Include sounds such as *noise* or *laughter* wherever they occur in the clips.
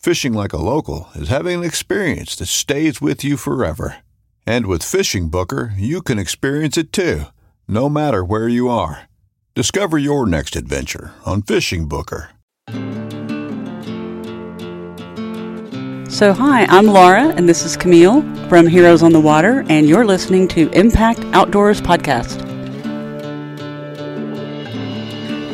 Fishing like a local is having an experience that stays with you forever. And with Fishing Booker, you can experience it too, no matter where you are. Discover your next adventure on Fishing Booker. So, hi, I'm Laura, and this is Camille from Heroes on the Water, and you're listening to Impact Outdoors Podcast.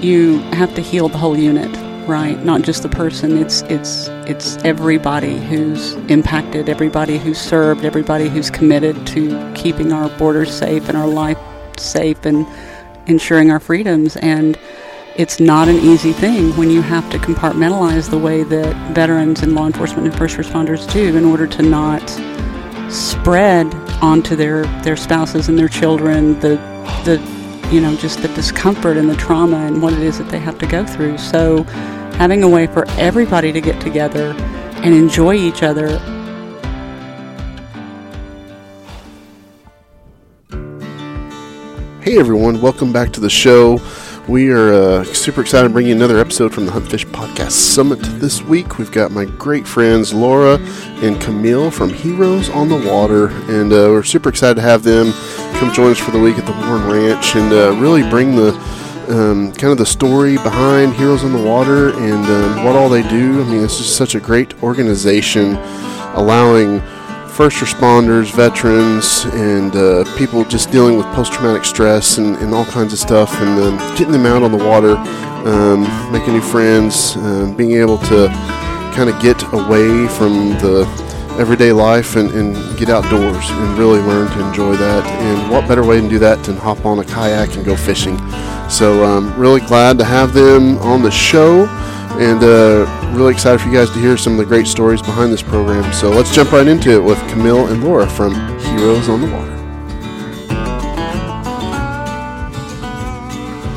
You have to heal the whole unit, right? Not just the person. It's it's it's everybody who's impacted, everybody who's served, everybody who's committed to keeping our borders safe and our life safe and ensuring our freedoms and it's not an easy thing when you have to compartmentalize the way that veterans and law enforcement and first responders do in order to not spread onto their, their spouses and their children the the you know just the discomfort and the trauma and what it is that they have to go through. So having a way for everybody to get together and enjoy each other Hey everyone, welcome back to the show. We are uh, super excited to bring you another episode from the Hunt Fish Podcast Summit this week. We've got my great friends Laura and Camille from Heroes on the Water, and uh, we're super excited to have them come join us for the week at the Warren Ranch and uh, really bring the um, kind of the story behind Heroes on the Water and um, what all they do. I mean, it's just such a great organization allowing first responders, veterans, and uh, people just dealing with post traumatic stress and, and, all kinds of stuff, and um, getting them out on the water, um, making new friends, um, being able to kind of get away from the everyday life and, and, get outdoors and really learn to enjoy that. And what better way to do that than hop on a kayak and go fishing? So, um, really glad to have them on the show and uh, really excited for you guys to hear some of the great stories behind this program. So let's jump right into it with Camille and Laura from Heroes on the Water.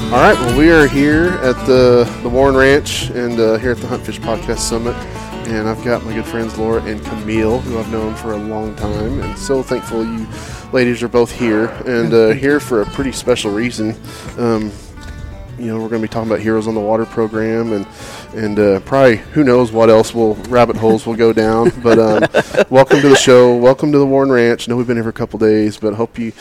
All right, well, we are here at the, the Warren Ranch and uh, here at the Hunt Fish Podcast Summit. And I've got my good friends Laura and Camille, who I've known for a long time. And so thankful you ladies are both here and uh, here for a pretty special reason. Um, you know, we're going to be talking about Heroes on the Water program and and uh, probably who knows what else will rabbit holes will go down. *laughs* But um, welcome to the show. Welcome to the Warren Ranch. I know we've been here for a couple days, but hope you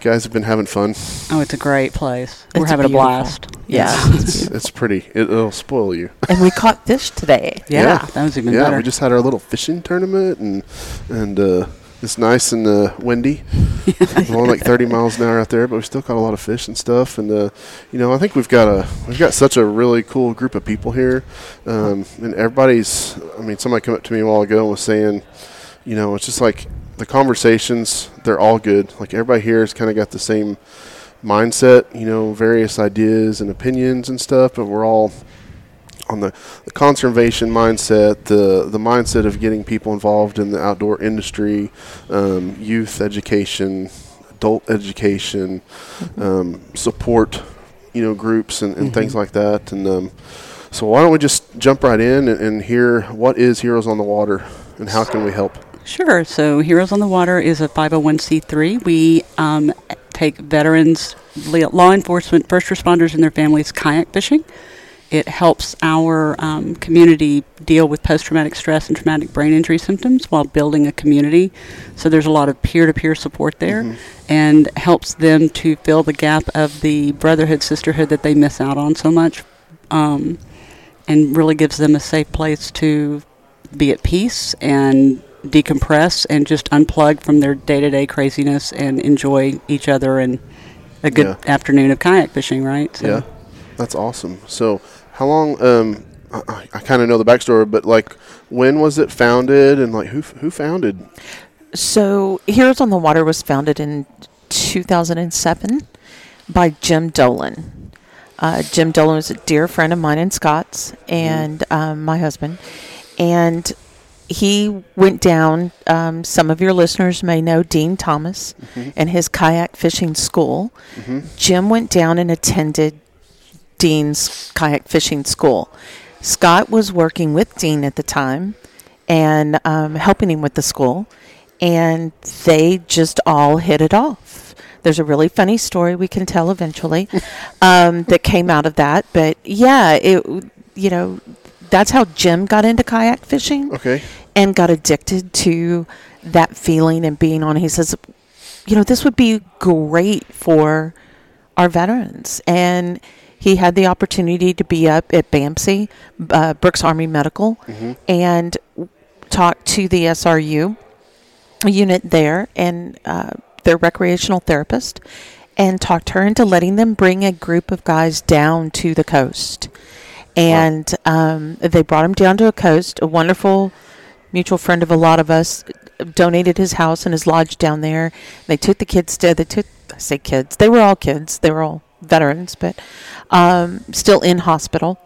guys have been having fun. Oh, it's a great place. It's We're having beautiful. a blast. Yeah. It's, it's pretty. It, will spoil you. and we caught fish today. Yeah, Yeah. that was even better. yeah, better. we just had our little fishing tournament and and uh, it's nice and uh, windy. Only like 30 miles an hour out there, but we still caught a lot of fish and stuff. And uh, you know, I think we've got a we've got such a really cool group of people here, um, and everybody's. I mean, somebody came up to me a while ago and was saying, you know, it's just like the conversations. They're all good. Like everybody here has kind of got the same mindset. You know, various ideas and opinions and stuff, but we're all on the, the conservation mindset, the the mindset of getting people involved in the outdoor industry, um, youth education, adult education, um, support, you know, groups and, and things like that. And um, so, why don't we just jump right in and, and hear what is Heroes on the Water and how can we help? Sure. So Heroes on the Water is a 501c3. We um, take veterans, law enforcement, first responders, and their families kayak fishing. It helps our um, community deal with post traumatic stress and traumatic brain injury symptoms while building a community. So there's a lot of peer to peer support there and helps them to fill the gap of the brotherhood, sisterhood that they miss out on so much. Um, and really gives them a safe place to be at peace and decompress and just unplug from their day to day craziness and enjoy each other and a good Yeah. afternoon of kayak fishing, right? So Yeah, that's awesome. So, how long? Um, I, I kind of know the backstory, but like, when was it founded, and like, who who founded? So, Heroes on the Water was founded in 2007 by Jim Dolan. Uh, Jim Dolan was a dear friend of mine and Scott's, and um, my husband. And he went down. Um, some of your listeners may know Dean Thomas and his kayak fishing school. Jim went down and attended Dean's kayak fishing school. Scott was working with Dean at the time and um, helping him with the school, and they just all hit it off. There's a really funny story we can tell eventually *laughs* um, that came out of that, but yeah, it you know that's how Jim got into kayak fishing Okay. and got addicted to that feeling and being on. He says, you know, this would be great for our veterans. And he had the opportunity to be up at BAMC, uh, Brooks Army Medical, and talk to the SRU unit there and uh, their recreational therapist and talked her into letting them bring a group of guys down to the coast. And um, they brought him down to a coast. A wonderful mutual friend of a lot of us donated his house and his lodge down there. They took the kids to, they took, I say kids, they were all kids. They were all veterans, but um, still in hospital.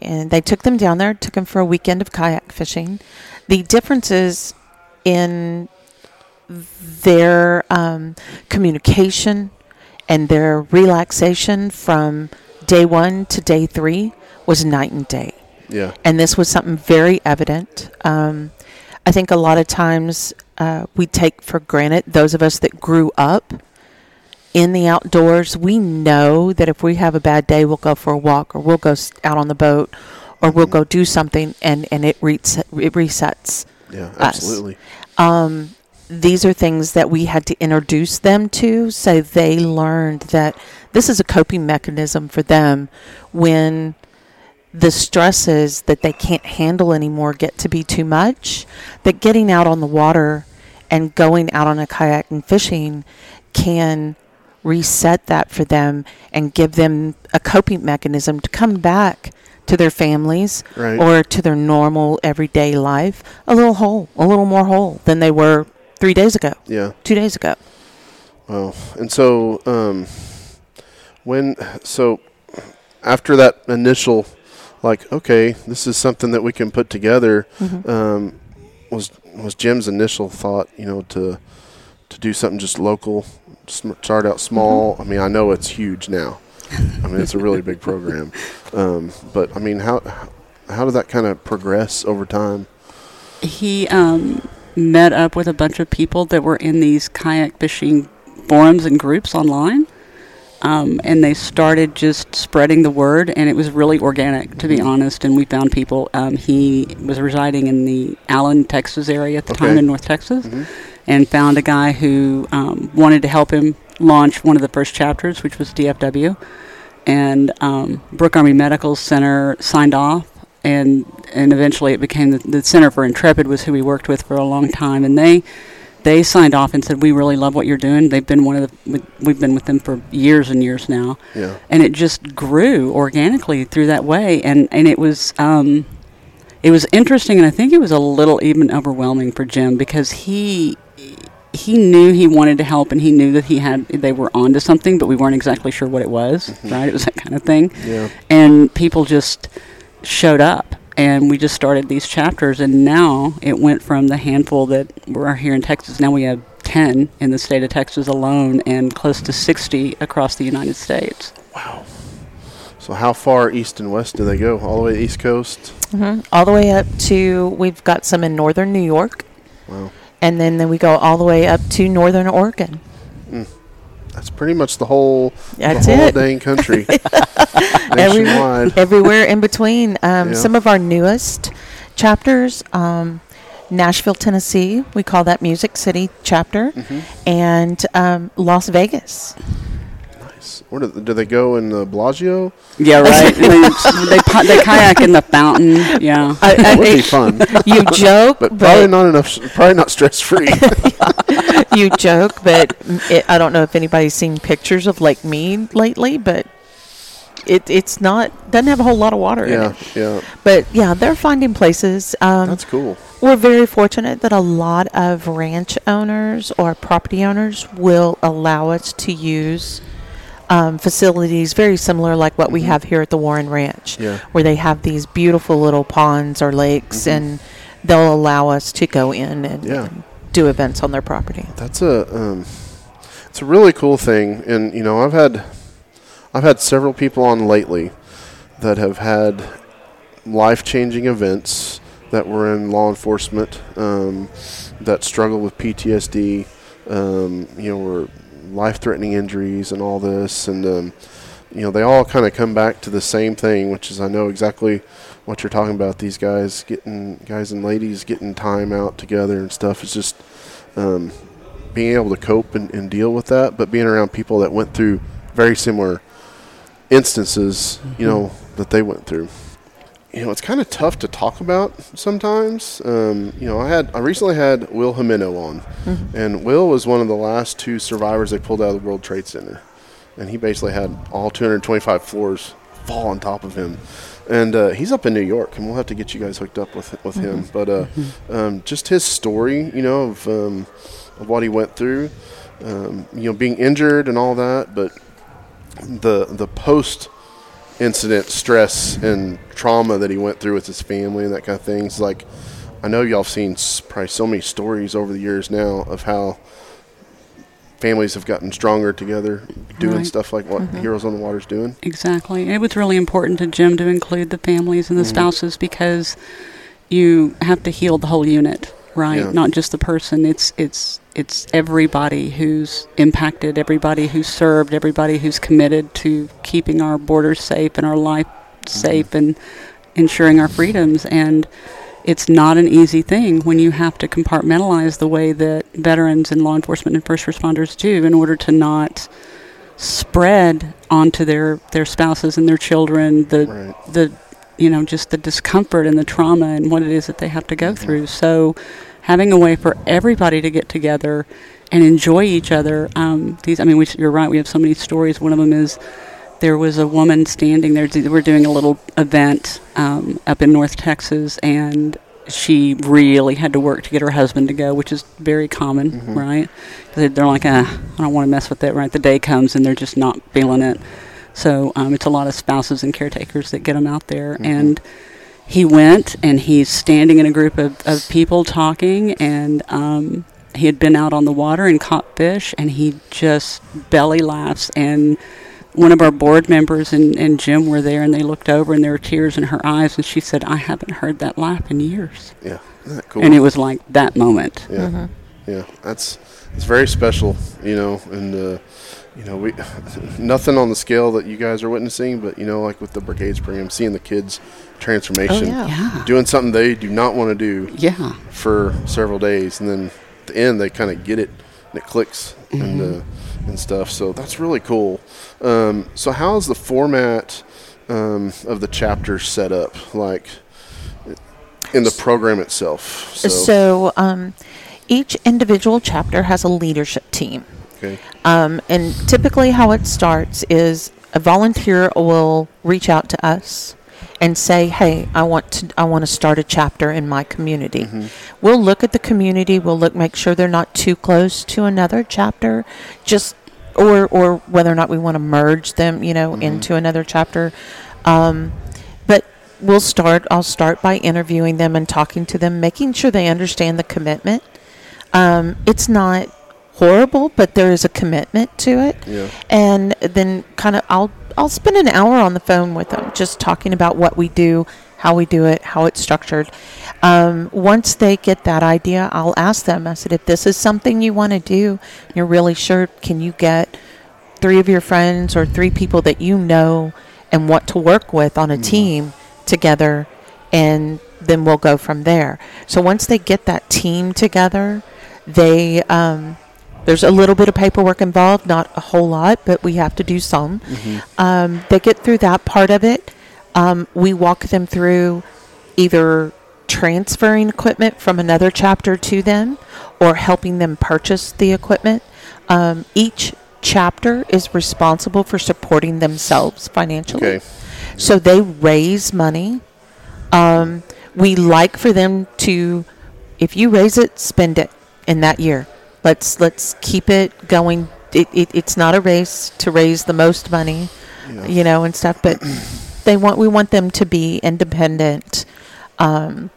And they took them down there, took them for a weekend of kayak fishing. The differences in their um, communication and their relaxation from day one to day three was night and day. Yeah. And this was something very evident. Um, I think a lot of times uh, we take for granted, those of us that grew up in the outdoors, we know that if we have a bad day, we'll go for a walk or we'll go out on the boat or we'll go do something and, and it, reset, it resets Yeah. Absolutely. um, these are things that we had to introduce them to so they learned that this is a coping mechanism for them when the stresses that they can't handle anymore get to be too much that getting out on the water and going out on a kayak and fishing can reset that for them and give them a coping mechanism to come back to their families Right. or to their normal everyday life a little whole, a little more whole than they were three days ago, Yeah. two days ago. Wow. And so, um, when so after that initial, like, okay, this is something that we can put together. Um, was was Jim's initial thought, you know, to to do something just local, start out small. I mean, I know it's huge now. I mean, it's a really big program. *laughs* Um, but I mean, how how did that kind of progress over time? he um, met up with a bunch of people that were in these kayak fishing forums and groups online. Um, and they started just spreading the word, and it was really organic, to be honest. And we found people. Um, he was residing in the Allen, Texas area at the time in North Texas, and found a guy who um, wanted to help him launch one of the first chapters, which was DFW. And um, Brooke Army Medical Center signed off, and and eventually it became the, the Center for Intrepid was who we worked with for a long time, and they they signed off and said we really love what you're doing. They've been one of the we- we've been with them for years and years now, Yeah. and it just grew organically through that way, and and it was. Um, it was interesting, and I think it was a little even overwhelming for Jim because he he knew he wanted to help, and he knew that he had they were onto something, but we weren't exactly sure what it was. Right? It was that kind of thing Yeah. and people just showed up and we just started these chapters and now it went from the handful that were here in texas now we have 10 in the state of texas alone and close to 60 across the united states Wow. So how far east and west do they go? All the way to the East Coast? hmm All the way up to, we've got some in northern New York. Wow. And then, then we go all the way up to northern Oregon. That's pretty much the whole That's the whole it. dang country. *laughs* Every- Nationwide. everywhere in between. Um, Yeah. Some of our newest chapters, um, Nashville, Tennessee, we call that Music City chapter, Mm-hmm. and um, Las Vegas. Where do, do they go in the Bellagio? Yeah, *laughs* right. they, they pi- they kayak in the fountain. Yeah. I- *laughs* I- That would be fun, you joke, but but, probably not enough. Probably not stress free. *laughs* you joke, but it, I don't know if anybody's seen pictures of Lake Mead lately, but it it's not doesn't have a whole lot of water in yeah, it. yeah. But yeah, they're finding places. Um, That's cool. We're very fortunate that a lot of ranch owners or property owners will allow us to use um, facilities very similar like what we have here at the Warren Ranch, Mm-hmm. Yeah. where they have these beautiful little ponds or lakes, and they'll allow us to go in and, Mm-hmm. Yeah. do events on their property. That's a um, it's a really cool thing, and you know I've had I've had several people on lately that have had life changing events that were in law enforcement um, that struggle with PTSD, um, you know, were life threatening injuries and all this, and um, you know they all kind of come back to the same thing, which is I know exactly what you're talking about. These guys getting guys and ladies getting time out together and stuff. It's just um, being able to cope and, and deal with that, but being around people that went through very similar instances, you know, that they went through. You know, it's kind of tough to talk about sometimes. Um, you know, I had I recently had Will Jimeno on, and Will was one of the last two survivors they pulled out of the World Trade Center, and he basically had all 225 floors fall on top of him. And uh, he's up in New York, and we'll have to get you guys hooked up with with him. But uh, um, just his story, you know, of um, of what he went through, um, you know, being injured and all that, but the the post incident stress and trauma that he went through with his family and that kind of things. Like, I know y'all have seen probably so many stories over the years now of how families have gotten stronger together, doing Right. stuff like what Heroes on the Water's doing. Exactly. It was really important to Jim to include the families and the Mm-hmm. spouses because you have to heal the whole unit, right? Yeah. Not just the person. It's it's it's everybody who's impacted, everybody who's served, everybody who's committed to keeping our borders safe and our life Mm-hmm. safe and ensuring our freedoms and it's not an easy thing when you have to compartmentalize the way that veterans and law enforcement and first responders do in order to not spread onto their their spouses and their children the Right. the you know just the discomfort and the trauma and what it is that they have to go Mm-hmm. through. So having a way for everybody to get together and enjoy each other um, these i mean we, you're right we have so many stories. One of them is there was a woman standing there we're doing a little event um, up in north texas and she really had to work to get her husband to go which is very common right? They- they're like ah, i don't want to mess with that right? The day comes and they're just not feeling it so um, it's a lot of spouses and caretakers that get them out there. And he went and he's standing in a group of, of people talking and um, he had been out on the water and caught fish and he just belly laughs. And one of our board members and, and Jim were there and they looked over and there were tears in her eyes and she said, I haven't heard that laugh in years. Yeah, isn't that cool? And it was like that moment. Yeah, yeah, that's it's very special, you know, and uh, you know we *laughs* nothing on the scale that you guys are witnessing, but you know, like with the brigades program, seeing the kids transformation, Oh, yeah. Yeah. doing something they do not want to do Yeah. for several days, and then at the end they kind of get it and it clicks and uh, and stuff. So that's really cool. Um, so how is the format um, of the chapter set up, like in the program itself? So, um, each individual chapter has a leadership team. Okay. Um, and typically, how it starts is a volunteer will reach out to us and say, "Hey, I want to I want to start a chapter in my community." We'll look at the community. We'll look make sure they're not too close to another chapter, just or or whether or not we want to merge them, you know, into another chapter. Um, but we'll start. I'll start by interviewing them and talking to them, making sure they understand the commitment. Um, it's not horrible, but there is a commitment to it. Yeah. And then kind of I'll I'll spend an hour on the phone with them, just talking about what we do, how we do it, how it's structured. Um, once they get that idea, I'll ask them. I said, if this is something you want to do, you're really sure, can you get three of your friends or three people that you know and want to work with on a team together, and then we'll go from there. So once they get that team together, they um, there's a little bit of paperwork involved, not a whole lot, but we have to do some. Um, they get through that part of it. Um, we walk them through either transferring equipment from another chapter to them or helping them purchase the equipment. Um, each chapter is responsible for supporting themselves financially. Okay. So they raise money. Um, we like for them to, if you raise it, spend it in that year. Let's let's keep it going. It, it, it's not a race to raise the most money, you know, and stuff. But *clears throat* they want we want them to be independent, um,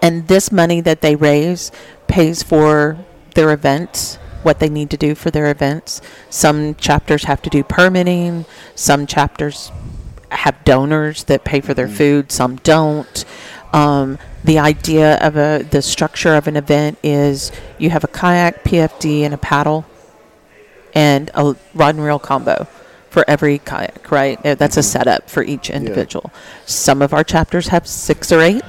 and this money that they raise pays for their events what they need to do for their events some chapters have to do permitting some chapters have donors that pay for their food some don't um, the idea of a the structure of an event is you have a kayak pfd and a paddle and a rod and reel combo for every kayak, right? Uh, That's a setup for each individual. Some of our chapters have six or eight.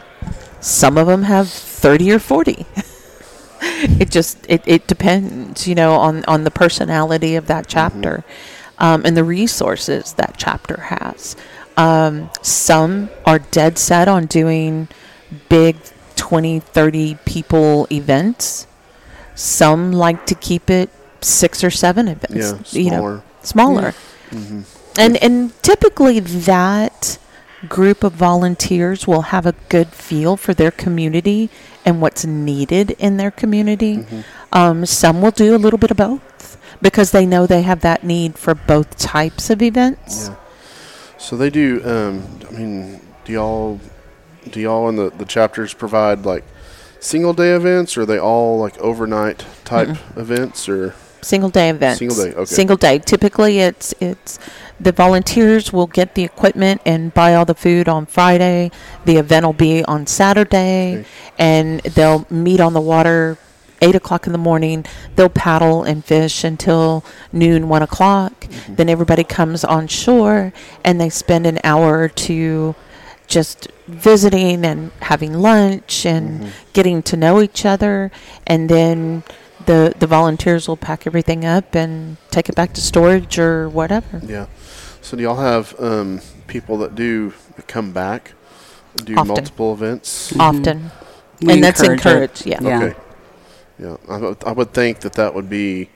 Some of them have 30 or 40. *laughs* it just, it, it depends, you know, on, on the personality of that chapter um, and the resources that chapter has. Um, some are dead set on doing big 20, 30 people events. Some like to keep it six or seven events. Yeah, you know, smaller. smaller. And and typically that group of volunteers will have a good feel for their community and what's needed in their community. Um, some will do a little bit of both because they know they have that need for both types of events. Yeah. So they do. Um, I mean, do y'all do y'all in the the chapters provide like single day events, or are they all like overnight type events, or Single day events. Single day, okay. Single day. Typically, it's it's the volunteers will get the equipment and buy all the food on Friday. The event will be on Saturday, Okay. and they'll meet on the water eight o'clock in the morning. They'll paddle and fish until noon, one o'clock. Mm-hmm. Then everybody comes on shore, and they spend an hour or two just visiting and having lunch and Mm-hmm. getting to know each other and then the the volunteers will pack everything up and take it back to storage or whatever yeah. So do y'all have um, people that do come back, do Often. multiple events? often We and that's encourage it. encouraged yeah Yeah. Okay. Yeah, I, I would think that that would be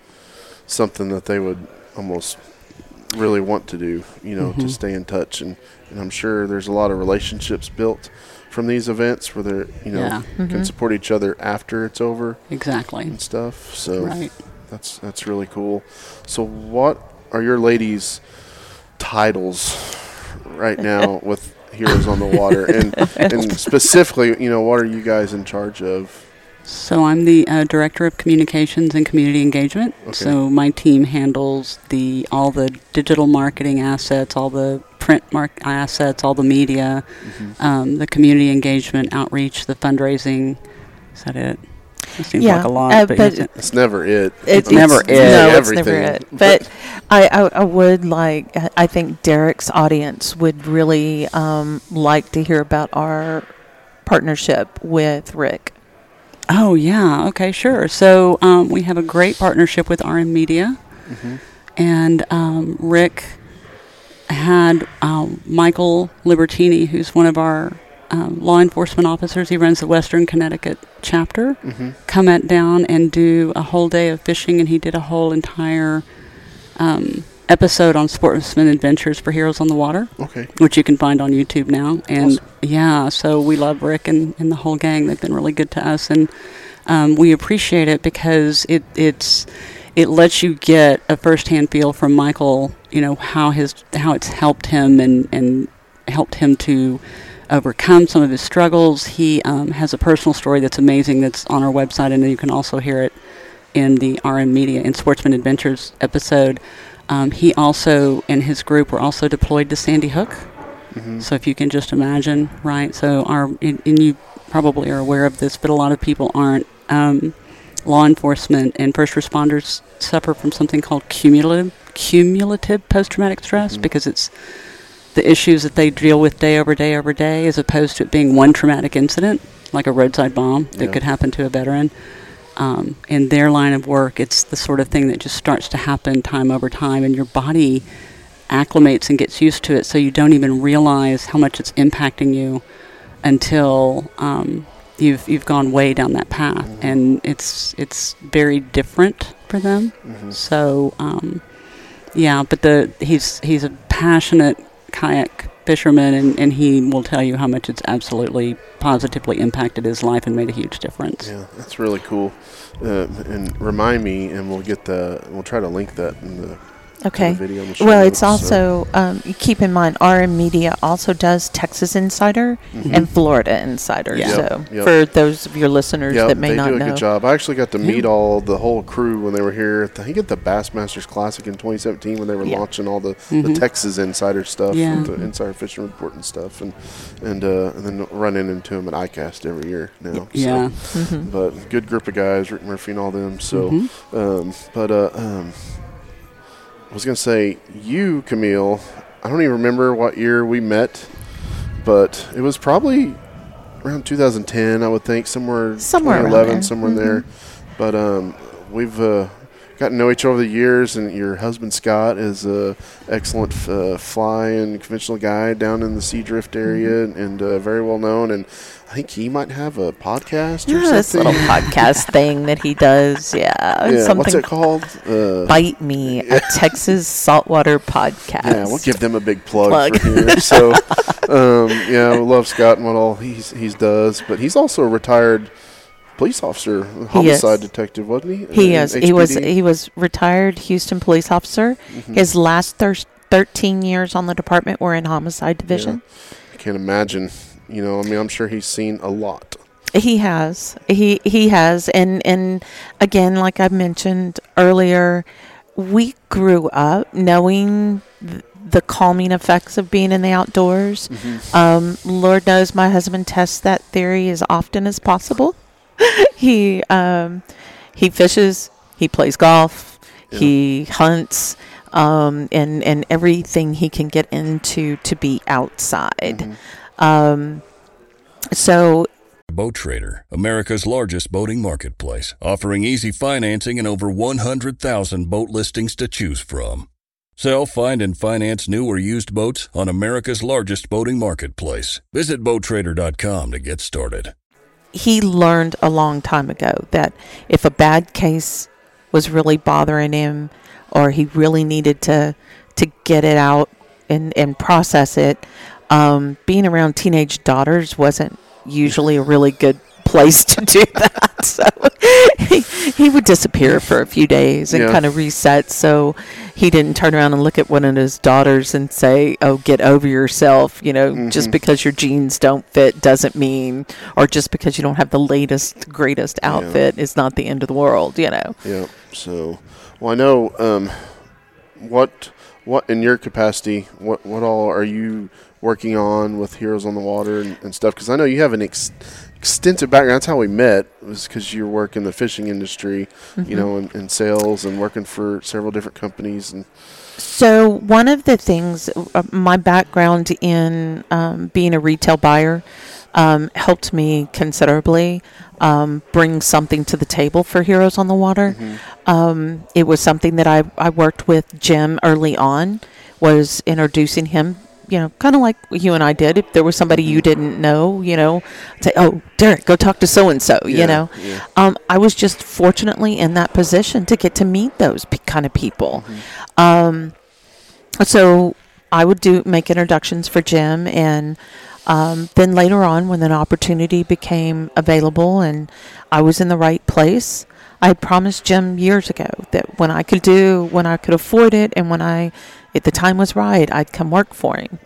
something that they would almost really want to do, you know, Mm-hmm. to stay in touch. And, and I'm sure there's a lot of relationships built from these events where they're, you know, Yeah. Mm-hmm. can support each other after it's over Exactly. and stuff. So Right. that's that's really cool. So what are your ladies' titles right now *laughs* with Heroes on the Water, and and *laughs* specifically, you know, what are you guys in charge of? So I'm the uh, director of communications and community engagement. Okay. So my team handles the all the digital marketing assets, all the print mark assets, all the media, Mm-hmm. um, the community engagement, outreach, the fundraising. Is that it? It seems Yeah, like a lot, uh, but, but it- It's never it. It's never it. No, it's Everything. never it. But I, I, I would like. I think Derek's audience would really um, like to hear about our partnership with Rick. Oh yeah, okay, sure. So um, we have a great partnership with RM Media, and um, Rick had um, Michael Libertini, who's one of our um, law enforcement officers. He runs the Western Connecticut chapter. Come at down and do a whole day of fishing, and he did a whole entire um, episode on sportsman adventures for Heroes on the Water Okay. which you can find on YouTube now. And Awesome. yeah, so we love Rick and, and the whole gang. They've been really good to us, and um, we appreciate it because it it's it lets you get a firsthand feel from Michael. You know how his how it's helped him and and helped him to overcome some of his struggles. He um, has a personal story that's amazing. That's on our website, and you can also hear it in the RM Media and Sportsman Adventures episode. Um, he also and his group were also deployed to Sandy Hook Mm-hmm. So if you can just imagine, right? So our and and you probably are aware of this, but a lot of people aren't. Um, law enforcement and first responders suffer from something called cumulative cumulative post traumatic stress Mhm. because it's the issues that they deal with day over day over day, as opposed to it being one traumatic incident like a roadside bomb that Yeah. could happen to a veteran. Um, in their line of work, it's the sort of thing that just starts to happen time over time, and your body acclimates and gets used to it, so you don't even realize how much it's impacting you until um, you've you've gone way down that path, Mhm. and it's it's very different for them. Mm-hmm. So um, yeah, but the he's he's a passionate kayak fisherman, and, and he will tell you how much it's absolutely positively impacted his life and made a huge difference. Yeah, that's really cool. Uh, and remind me, and we'll get the. We'll try to link that in the, Okay. the video. On the show Well, it's notes, so- also um, keep in mind RM Media also does Texas Insider Mhm. and Florida Insider. Yeah. So Yep, yep. for those of your listeners Yeah, that may they not do a know, good job. I actually got to Yeah. meet all the whole crew when they were here. I think at the Bassmasters Classic in 2017 when they were Yeah. launching all the, the Texas Insider stuff, Yeah. the Insider Fishing Report and stuff, and and uh, and then running into them at ICAST every year now. Yeah. So, Mhm. but good group of guys, Rick Murphy and all them. So, um, but uh, um, I was gonna say you, Camille. I don't even remember what year we met, but it was probably around 2010, I would think, somewhere Somewhere around 2011, there. somewhere in Mhm. there. But um, we've uh, gotten to know each other over the years, and your husband Scott is a excellent uh, fly and conventional guy down in the Seadrift area, Mm-hmm. and uh, very well known. And I think he might have a podcast or yeah, this something. little podcast *laughs* thing that he does. Yeah, yeah, something what's it called? Uh, Bite Me, a *laughs* Texas saltwater podcast. Yeah, we'll give them a big plug, Plug. for here. *laughs* So, um, yeah, we love Scott and what all he's he's does, but he's also a retired police officer, homicide detective, wasn't he? He is. He was. He was retired Houston police officer. Mhm. His last thir- thirteen years on the department were in homicide division. I can't imagine. You know, I mean, I'm sure he's seen a lot. He has. He he has. And and again, like I mentioned earlier, we grew up knowing th- the calming effects of being in the outdoors. Um, Lord knows my husband tests that theory as often as possible. *laughs* he um, he fishes. He plays golf. Yeah. He hunts. Um, and and everything he can get into to be outside. Mhm. Um, so Boat Trader, America's largest boating marketplace, offering easy financing and over 100,000 boat listings to choose from. Sell, find, and finance new or used boats on America's largest boating marketplace. Visit BoatTrader.com to get started. He learned a long time ago that if a bad case was really bothering him or he really needed to to get it out and and process it um, being around teenage daughters wasn't usually a really good place to do *laughs* that so he, he would disappear for a few days and Yeah. kind of reset so he didn't turn around and look at one of his daughters and say oh get over yourself you know just Mhm. because your jeans don't fit doesn't mean or just because you don't have the latest greatest Yeah. outfit is not the end of the world you know Yeah. So, well, I know um, what what in your capacity, what what all are you working on with Heroes on the Water and, and stuff? Because I know you have an ex- extensive background. That's how we met. Was because you work in the fishing industry, Mm-hmm. you know, in, in sales and working for several different companies. And So one of the things, uh, my background in um, being a retail buyer um, helped me considerably um, bring something to the table for Heroes on the Water. Um, it was something that I, I worked with Jim early on, was introducing him. You know, kind of like you and I did. If there was somebody you didn't know, you know, say, "Oh, Derek, go talk to so and so." You know, yeah. um, I was just fortunately in that position to get to meet those p- kind of people. Um, so I would do make introductions for Jim, and um, then later on, when an opportunity became available and I was in the right place, I had promised Jim years ago that when I could do, when I could afford it, and when I, if the time was right, I'd come work for him.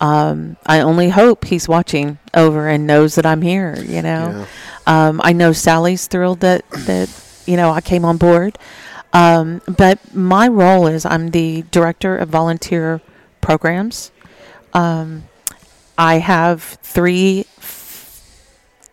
Um, I only hope he's watching over and knows that I'm here. You know. Yeah. Um, I know Sally's thrilled that that you know I came on board, um, but my role is I'm the director of volunteer programs. Um, I have three,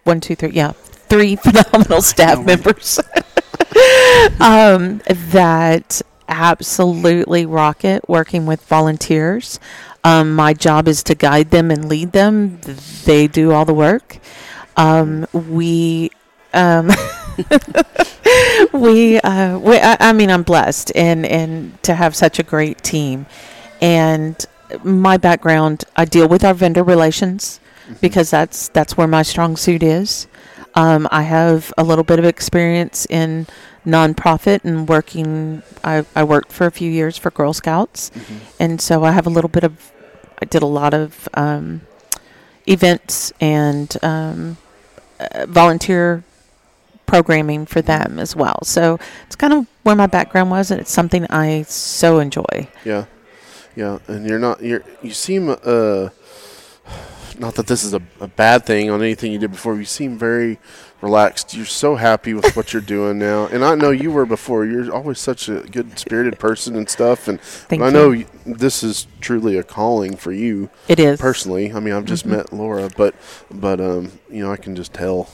one, two, three, yeah, three *laughs* phenomenal staff members *laughs* um, that absolutely rock it working with volunteers. Um, my job is to guide them and lead them. They do all the work. Um, we, um, *laughs* we, uh, we I, I mean, I'm blessed and, and to have such a great team. And my background, I deal with our vendor relations because that's that's where my strong suit is. Um, I have a little bit of experience in nonprofit and working. I, I worked for a few years for Girl Scouts, and so I have a little bit of. I did a lot of um, events and um, uh, volunteer programming for them as well. So it's kind of where my background was, and it's something I so enjoy. Yeah, yeah, and you're not you're you seem uh, not that this is a, a bad thing on anything you did before. You seem very relaxed. You're so happy with what you're doing now, and I know you were before. You're always such a good spirited person and stuff, and Thank I know this is truly a calling for you It is personally. I mean, I've just met Laura, but but um, you know, I can just tell.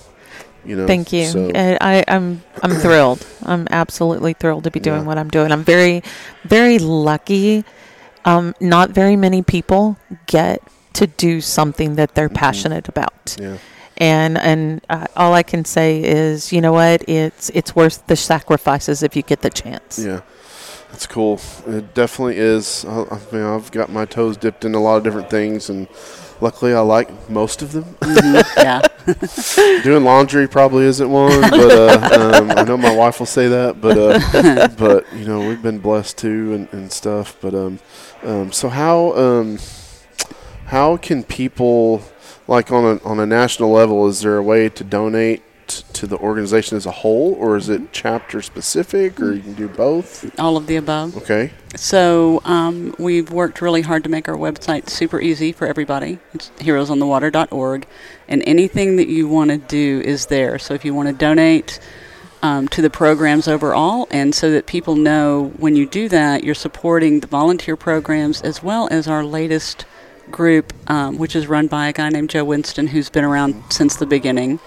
You know, Thank you. So, I, I'm I'm *clears throat* thrilled. I'm absolutely thrilled to be doing Yeah. what I'm doing. I'm very, very lucky. Um, not very many people get to do something that they're passionate about, Mm-hmm. yeah, and and uh, all I can say is, you know what? It's it's worth the sacrifices if you get the chance. yeah. It's cool. It definitely is. I, I mean, I've got my toes dipped in a lot of different things, and luckily, I like most of them. *laughs* yeah. Doing laundry probably isn't one, but uh, *laughs* um, I know my wife will say that. But uh, *laughs* but you know we've been blessed too and, and stuff. But um, um, so how um, how can people like on a on a national level? Is there a way to donate to the organization as a whole, or is it chapter specific, or you can do both? All of the above. Okay. So um, we've worked really hard to make our website super easy for everybody. It's heroesonthewater.org, and anything that you want to do is there. So if you want to donate um, to the programs overall, and so that people know when you do that, you're supporting the volunteer programs as well as our latest group, um, which is run by a guy named Joe Winston, who's been around since the beginning.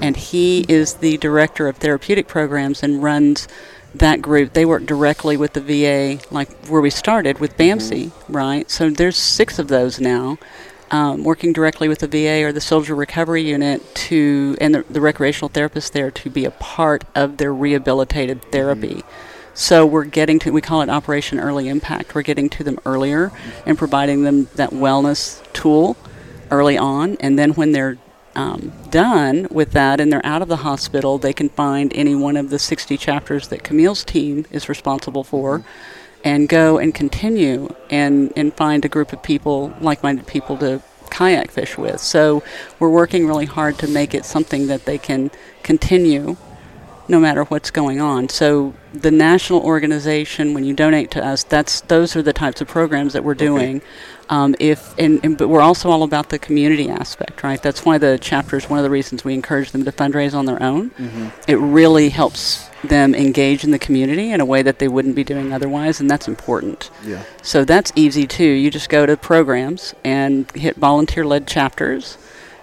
And he is the director of therapeutic programs and runs that group. They work directly with the VA, like where we started with BAMC, right? So there's six of those now. Um, working directly with the VA or the Soldier Recovery Unit to and the, the recreational therapist there to be a part of their rehabilitated therapy. So we're getting to, we call it Operation Early Impact. We're getting to them earlier and providing them that wellness tool early on. And then when they're um, done with that and they're out of the hospital, they can find any one of the 60 chapters that Camille's team is responsible for and go and continue and, and find a group of people, like minded people to kayak fish with. So we're working really hard to make it something that they can continue no matter what's going on. So the national organization, when you donate to us, that's those are the types of programs that we're doing. Um, if and, and but we're also all about the community aspect, right? That's why the chapter is one of the reasons we encourage them to fundraise on their own. It really helps them engage in the community in a way that they wouldn't be doing otherwise, and that's important. Yeah. So that's easy too. You just go to programs and hit volunteer led chapters,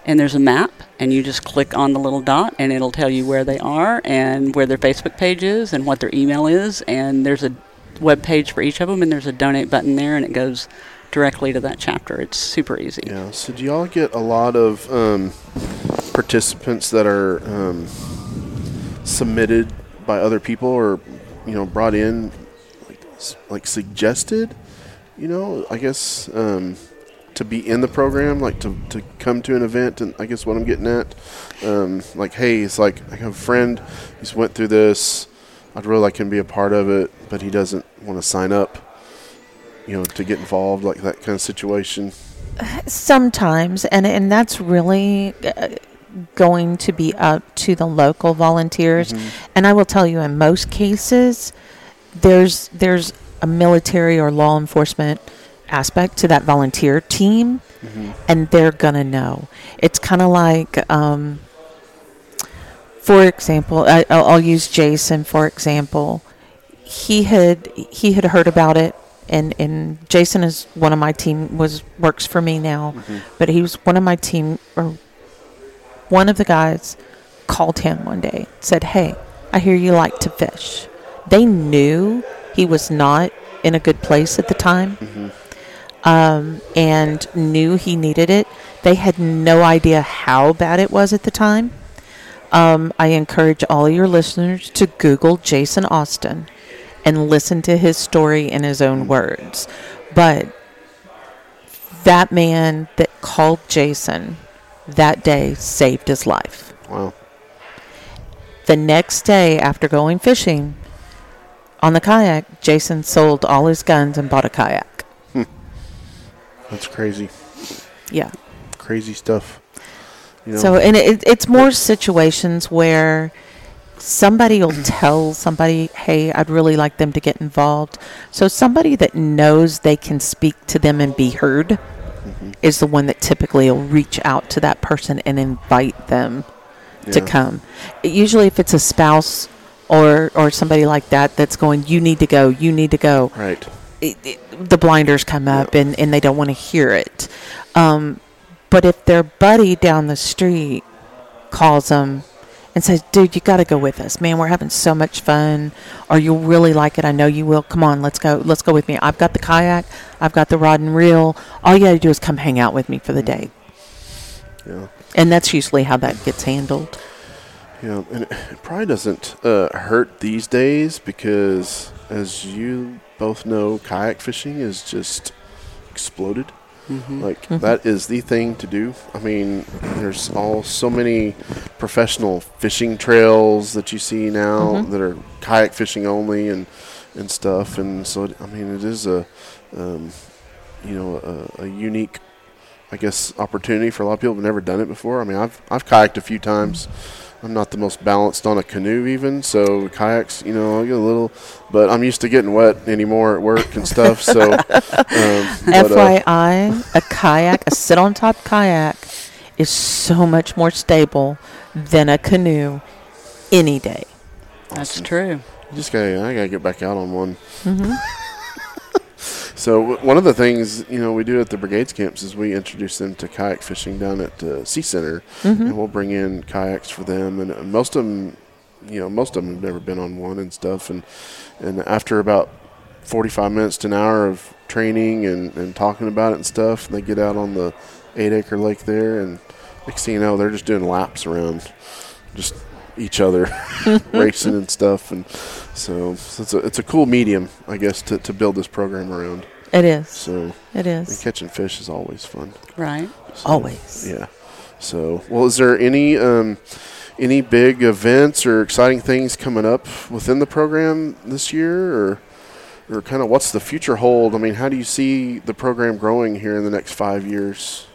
and there's a map, and you just click on the little dot, and it'll tell you where they are and where their Facebook page is and what their email is, and there's a web page for each of them, and there's a donate button there, and it goes directly to that chapter. It's super easy. Yeah. So do y'all get a lot of um, participants that are um, submitted by other people or you know brought in like like suggested? You know, I guess um, to be in the program, like to, to come to an event, and I guess what I'm getting at, um, like, hey, it's like I have a friend who's went through this. I'd really like him to be a part of it, but he doesn't want to sign up. You know, to get involved, like that kind of situation. Sometimes, and and that's really uh, going to be up to the local volunteers. And I will tell you, in most cases, there's there's a military or law enforcement aspect to that volunteer team, mm-hmm. and they're gonna know. It's kind of like. Um, for example, I, I'll, I'll use Jason for example. He had he had heard about it and and Jason is one of my team was works for me now, mm-hmm. but he was one of my team or one of the guys called him one day said, "Hey, I hear you like to fish." They knew he was not in a good place at the time, mm-hmm. Um, and knew he needed it. They had no idea how bad it was at the time. Um, I encourage all your listeners to Google Jason Austin and listen to his story in his own words. But that man that called Jason that day saved his life. Wow. The next day, after going fishing on the kayak, Jason sold all his guns and bought a kayak. That's crazy. Yeah. Crazy stuff. You know, So, and it, it's more situations where somebody will tell somebody, hey, I'd really like them to get involved. So, somebody that knows they can speak to them and be heard mm-hmm. is the one that typically will reach out to that person and invite them to come. Usually, if it's a spouse or, or somebody like that that's going, you need to go, you need to go right. It, it, the blinders come up and, and they don't want to hear it. Um, but if their buddy down the street calls them and says, "Dude, you got to go with us, man. We're having so much fun, or you'll really like it. I know you will. Come on, let's go. Let's go with me. I've got the kayak. I've got the rod and reel. All you got to do is come hang out with me for the day." Yeah. And that's usually how that gets handled. Yeah, and it it probably doesn't uh, hurt these days because, as you both know, kayak fishing is just exploded. Mm-hmm. Like mm-hmm. that is the thing to do. I mean, there's all so many professional fishing trails that you see now mm-hmm. that are kayak fishing only and and stuff. And so, I mean, it is a um, you know a, a unique I guess opportunity for a lot of people who've never done it before. I mean, I've I've kayaked a few times. I'm not the most balanced on a canoe even, so kayaks, you know, I get a little, but I'm used to getting wet anymore at work and stuff. So, *laughs* um, but, uh, FYI, a kayak, a sit on top kayak, is so much more stable than a canoe any day. That's true. you just gotta, I gotta get back out on one. So w- one of the things you know we do at the brigades camps is we introduce them to kayak fishing down at uh, Sea Center, and we'll bring in kayaks for them. And most of them, you know, most of them have never been on one and stuff. And and after about 45 minutes to an hour of training and, and talking about it and stuff, they get out on the eight acre lake there, and next thing you know, they're just doing laps around, just each other, *laughs* *laughs* racing and stuff. And so, so it's a it's a cool medium, I guess, to, to build this program around. It is. So it is. and catching fish is always fun. Right. So, Always. Yeah. So, well, is there any um, any big events or exciting things coming up within the program this year, or or kind of what's the future hold? I mean, how do you see the program growing here in the next five years?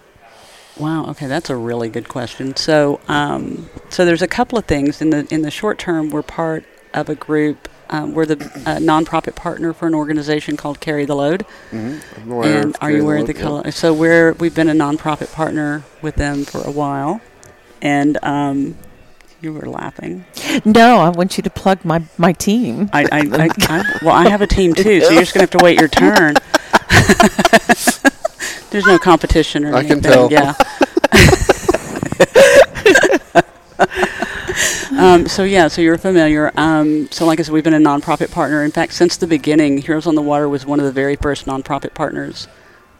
Wow. Okay, that's a really good question. So, um, so there's a couple of things in the in the short term. We're part of a group. Um, we're the uh, nonprofit partner for an organization called Carry the Load. I'm aware and of are you aware of the Carry Load, color? So we're we've been a nonprofit partner with them for a while, and um, you were laughing. No, I want you to plug my, my team. I, I, *laughs* I, I well, I have a team too, so you're just gonna have to wait your turn. *laughs* There's no competition or I can anything. tell. Yeah. *laughs* um, so yeah, so you're familiar. Um, so like I said, we've been a nonprofit partner. In fact, since the beginning, Heroes on the Water was one of the very first nonprofit partners.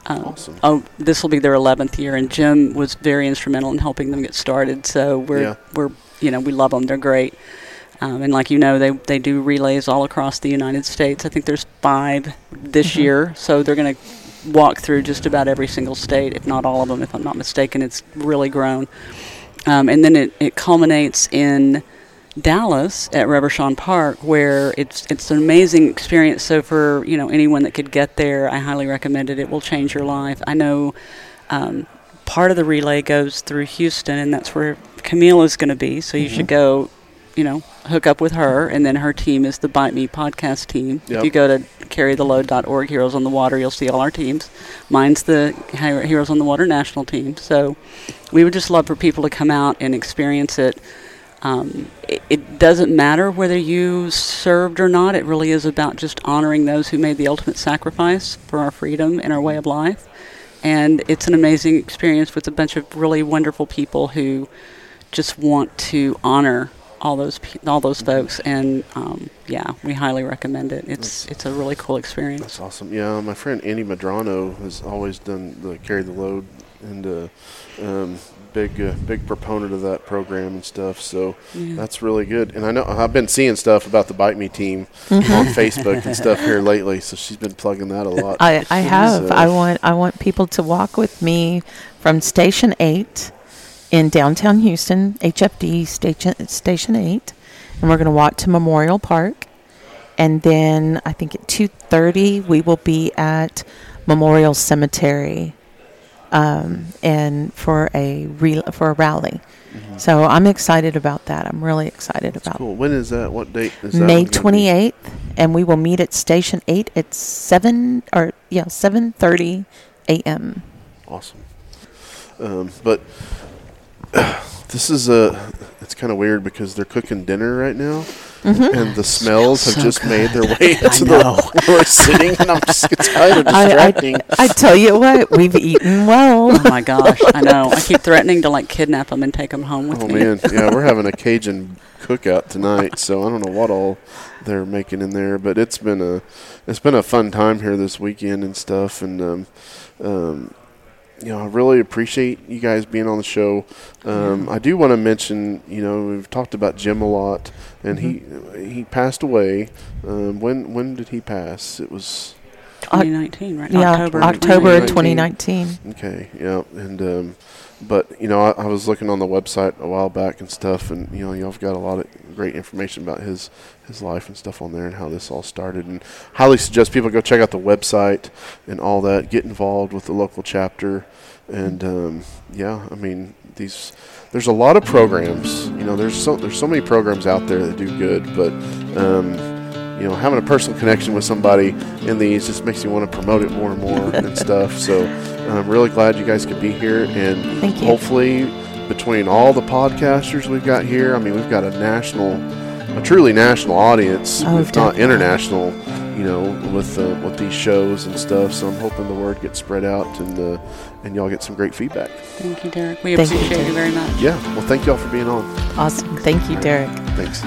Um, Awesome. Oh, this will be their 11th year, and Jim was very instrumental in helping them get started. So we're Yeah. we're you know we love them. They're great. Um, and like you know, they they do relays all across the United States. I think there's five this year, so they're going to walk through just about every single state, if not all of them, if I'm not mistaken. It's really grown. Um, and then it, it culminates in Dallas at Reverchon Park, where it's it's an amazing experience. So for you know anyone that could get there, I highly recommend it. It will change your life. I know um, part of the relay goes through Houston, and that's where Camille is going to be. So you should go, you know, hook up with her, and then her team is the Bite Me podcast team. Yep. If you go to carrytheload.org, Heroes on the Water, you'll see all our teams. Mine's the Heroes on the Water national team. So we would just love for people to come out and experience it. Um, it, it doesn't matter whether you served or not. It really is about just honoring those who made the ultimate sacrifice for our freedom and our way of life. And it's an amazing experience with a bunch of really wonderful people who just want to honor all those pe- all those folks. And um, yeah, we highly recommend it. It's it's a really cool experience. That's awesome. Yeah, my friend Andy Madrano has always done the carry the load and uh, um, big uh, big proponent of that program and stuff. So Yeah. that's really good. And I know I've been seeing stuff about the Bite Me team Mm-hmm. on Facebook and stuff here lately. So she's been plugging that a lot. I, I have. So- I want I want people to walk with me from Station Eight in downtown Houston, HFD Station Station Eight, and we're going to walk to Memorial Park, and then I think at two thirty we will be at Memorial Cemetery, um, and for a re- for a rally. So I'm excited about that. I'm really excited That's about cool. When is that? What date is that? May one gonna be? 28th, and we will meet at Station 8 at 7 or yeah 7:30 a.m. Awesome. Um, but *sighs* this is a. It's kind of weird because they're cooking dinner right now, Mm-hmm. and the smells have so just made their *laughs* way into the *laughs* where we're sitting, and I'm just it's kind of *laughs* I, distracting. I, I tell you what, we've eaten well. Oh my gosh, I know. I keep threatening to like kidnap them and take them home with oh me. Oh man, yeah, we're having a Cajun cookout tonight, so I don't know what all they're making in there, but it's been a it's been a fun time here this weekend and stuff, and um, um, you know, I really appreciate you guys being on the show. Um, I do want to mention, you know, we've talked about Jim a lot, and he he passed away. Um, when when did he pass? It was 2019, right? yeah, October. October 2019. 2019. Okay, yeah, and um, but you know, I, I was looking on the website a while back and stuff, and you know, y'all have got a lot of great information about his his life and stuff on there and how this all started. And highly suggest people go check out the website and all that. Get involved with the local chapter, and um, yeah, I mean these. There's a lot of programs. You know, there's so there's so many programs out there that do good, but um, you know, having a personal connection with somebody in these just makes you want to promote it more and more *laughs* and stuff. So I'm really glad you guys could be here, and Thank you. hopefully, between all the podcasters we've got here, I mean, we've got a national, a truly national audience, Oh, if not international. You know, with uh, with these shows and stuff. So I'm hoping the word gets spread out, and uh, and y'all get some great feedback. Thank you, Derek. We Thank appreciate you Derek. very much. Yeah. Well, thank y'all for being on. Awesome. Thank you, Derek. Thanks.